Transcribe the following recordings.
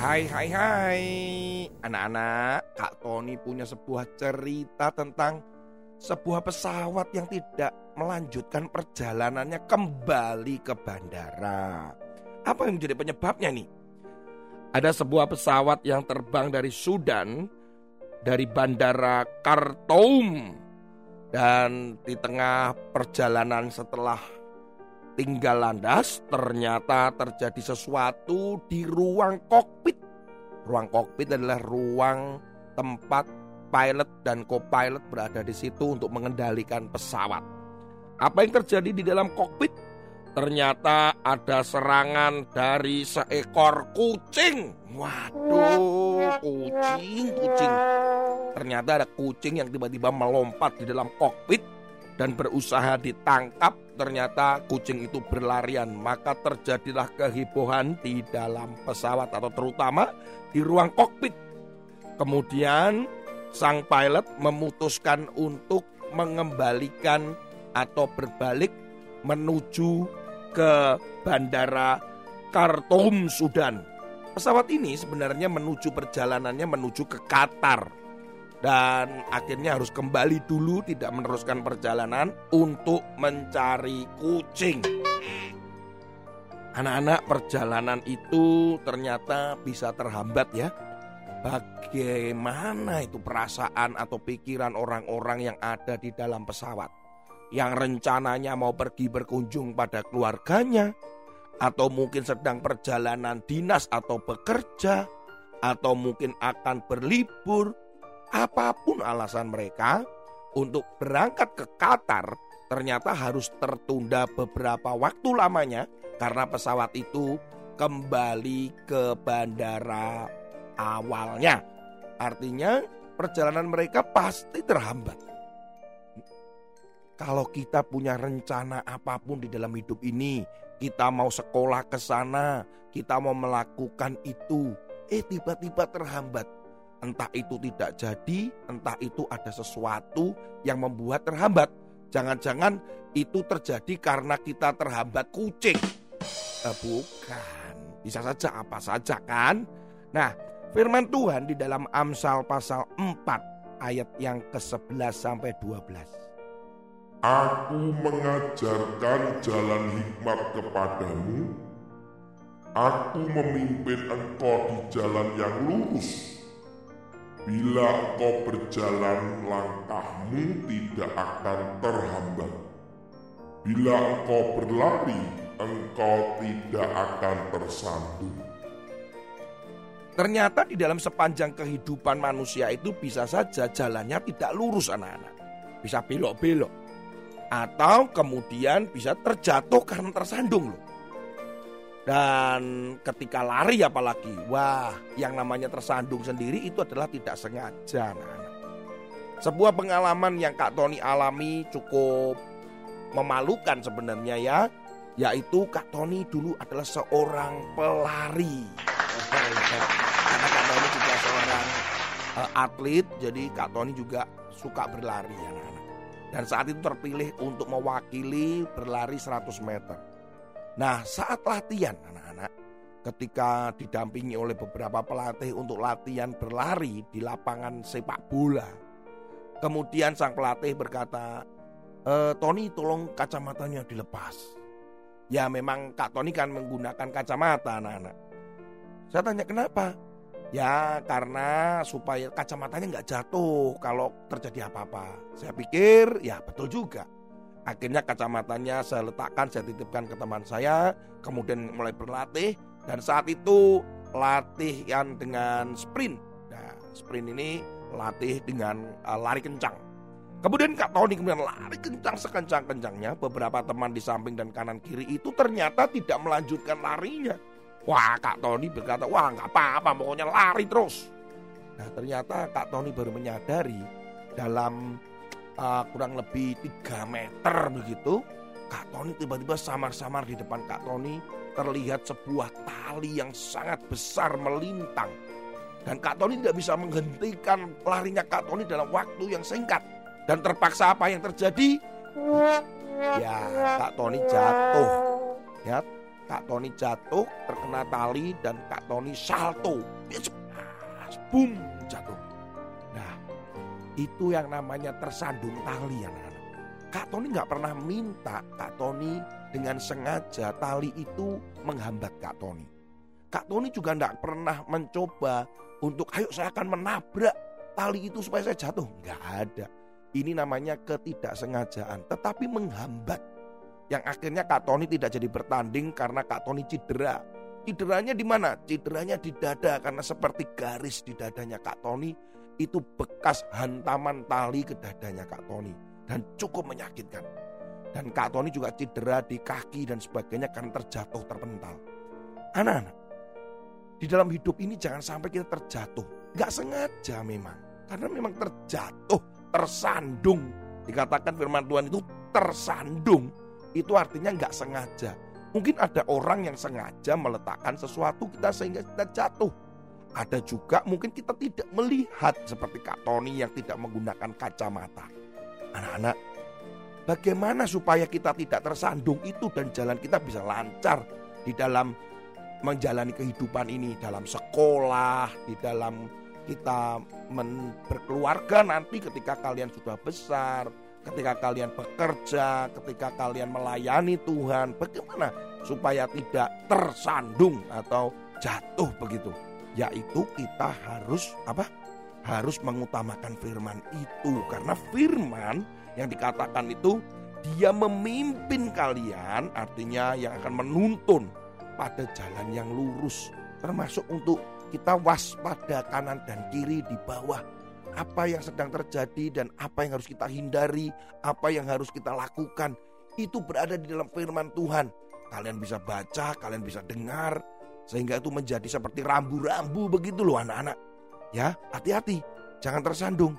Hai hai hai. Anak-anak Kak Tony punya sebuah cerita tentang Sebuah pesawat yang tidak melanjutkan perjalanannya kembali ke bandara. Apa yang menjadi penyebabnya nih? Ada sebuah pesawat yang terbang dari Sudan Dari bandara Khartoum. Dan di tengah perjalanan setelah tinggal landas, ternyata terjadi sesuatu di ruang kokpit. Ruang kokpit adalah ruang tempat pilot dan co-pilot berada di situ untuk mengendalikan pesawat. Apa yang terjadi di dalam kokpit? Ternyata ada serangan dari seekor kucing. Waduh, kucing, kucing. Ternyata ada kucing yang tiba-tiba melompat di dalam kokpit dan berusaha ditangkap, ternyata kucing itu berlarian. Maka terjadilah kehebohan di dalam pesawat atau terutama di ruang kokpit. Kemudian sang pilot memutuskan untuk mengembalikan atau berbalik menuju ke bandara Khartoum, Sudan. Pesawat ini sebenarnya menuju perjalanannya menuju ke Qatar dan akhirnya harus kembali dulu tidak meneruskan perjalanan untuk mencari kucing. Anak-anak perjalanan itu ternyata bisa terhambat ya. Bagaimana itu perasaan atau pikiran orang-orang yang ada di dalam pesawat yang rencananya mau pergi berkunjung pada keluarganya atau mungkin sedang perjalanan dinas atau bekerja atau mungkin akan berlibur apa pun alasan mereka untuk berangkat ke Qatar ternyata harus tertunda beberapa waktu lamanya karena pesawat itu kembali ke bandara awalnya. Artinya perjalanan mereka pasti terhambat. Kalau kita punya rencana apa pun di dalam hidup ini, kita mau sekolah ke sana, kita mau melakukan itu, eh tiba-tiba terhambat Entah itu tidak jadi, entah itu ada sesuatu yang membuat terhambat. Jangan-jangan itu terjadi karena kita terhambat kucing. Eh, bukan, bisa saja apa saja kan? Nah, firman Tuhan di dalam Amsal pasal 4 ayat yang ke-11 sampai 12. Aku mengajarkan jalan hikmat kepadamu. Aku memimpin engkau di jalan yang lurus Bila engkau berjalan, langkahmu tidak akan terhambat. Bila engkau berlari, engkau tidak akan tersandung. Ternyata di dalam sepanjang kehidupan manusia itu bisa saja jalannya tidak lurus anak-anak. Bisa belok-belok. Atau kemudian bisa terjatuh karena tersandung loh. Dan ketika lari apalagi, wah yang namanya tersandung sendiri itu adalah tidak sengaja. Nah, sebuah pengalaman yang Kak Tony alami cukup memalukan sebenarnya ya. Yaitu Kak Tony dulu adalah seorang pelari. Karena Kak Tony juga seorang uh, atlet, jadi Kak Tony juga suka berlari anak-anak. Dan saat itu terpilih untuk mewakili berlari 100 meter. Nah, saat latihan anak-anak, ketika didampingi oleh beberapa pelatih untuk latihan berlari di lapangan sepak bola. Kemudian sang pelatih berkata, e, Tony tolong kacamatanya dilepas. Ya memang Kak Tony kan menggunakan kacamata anak-anak. Saya tanya kenapa? Ya karena supaya kacamatanya nggak jatuh kalau terjadi apa-apa. Saya pikir ya betul juga. Akhirnya kacamatanya saya letakkan, saya titipkan ke teman saya, kemudian mulai berlatih dan saat itu latihan dengan sprint. Nah, sprint ini latih dengan uh, lari kencang. Kemudian Kak Tony kemudian lari kencang sekencang-kencangnya. Beberapa teman di samping dan kanan kiri itu ternyata tidak melanjutkan larinya. Wah Kak Tony berkata, wah nggak apa-apa pokoknya lari terus. Nah ternyata Kak Tony baru menyadari dalam uh, kurang lebih 3 meter begitu. Kak Tony tiba-tiba samar-samar di depan Kak Tony terlihat sebuah tali yang sangat besar melintang. Dan Kak Tony tidak bisa menghentikan larinya Kak Tony dalam waktu yang singkat. Dan terpaksa apa yang terjadi? Ya, Kak Tony jatuh. Ya, Kak Tony jatuh, terkena tali dan Kak Tony salto. Boom, jatuh. Itu yang namanya tersandung tali anak-anak. Kak Tony nggak pernah minta Kak Tony dengan sengaja tali itu menghambat Kak Tony. Kak Tony juga nggak pernah mencoba untuk ayo saya akan menabrak tali itu supaya saya jatuh. Nggak ada. Ini namanya ketidaksengajaan, tetapi menghambat yang akhirnya Kak Tony tidak jadi bertanding karena Kak Tony cedera. Cederanya di mana? Cederanya di dada karena seperti garis di dadanya Kak Tony itu bekas hantaman tali ke dadanya Kak Tony dan cukup menyakitkan. Dan Kak Tony juga cedera di kaki dan sebagainya karena terjatuh terpental. Anak-anak, di dalam hidup ini jangan sampai kita terjatuh. Gak sengaja memang. Karena memang terjatuh, tersandung. Dikatakan firman Tuhan itu tersandung itu artinya nggak sengaja. Mungkin ada orang yang sengaja meletakkan sesuatu kita sehingga kita jatuh. Ada juga mungkin kita tidak melihat seperti Kak Tony yang tidak menggunakan kacamata. Anak-anak, bagaimana supaya kita tidak tersandung itu dan jalan kita bisa lancar di dalam menjalani kehidupan ini dalam sekolah, di dalam kita berkeluarga nanti ketika kalian sudah besar, ketika kalian bekerja, ketika kalian melayani Tuhan, bagaimana supaya tidak tersandung atau jatuh begitu? Yaitu kita harus apa? Harus mengutamakan firman itu karena firman yang dikatakan itu dia memimpin kalian artinya yang akan menuntun pada jalan yang lurus termasuk untuk kita waspada kanan dan kiri di bawah apa yang sedang terjadi dan apa yang harus kita hindari, apa yang harus kita lakukan, itu berada di dalam firman Tuhan. Kalian bisa baca, kalian bisa dengar, sehingga itu menjadi seperti rambu-rambu begitu loh anak-anak. Ya, hati-hati, jangan tersandung.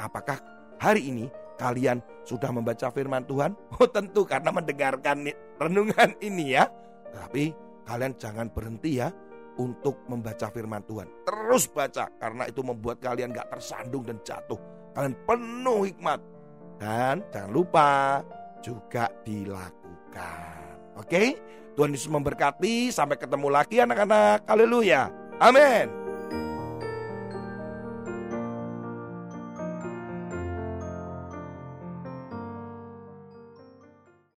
Apakah hari ini kalian sudah membaca firman Tuhan? Oh tentu karena mendengarkan renungan ini ya. Tapi kalian jangan berhenti ya untuk membaca firman Tuhan. Terus baca karena itu membuat kalian gak tersandung dan jatuh. Kalian penuh hikmat. Dan jangan lupa juga dilakukan. Oke? Tuhan Yesus memberkati. Sampai ketemu lagi anak-anak. Haleluya. Amin.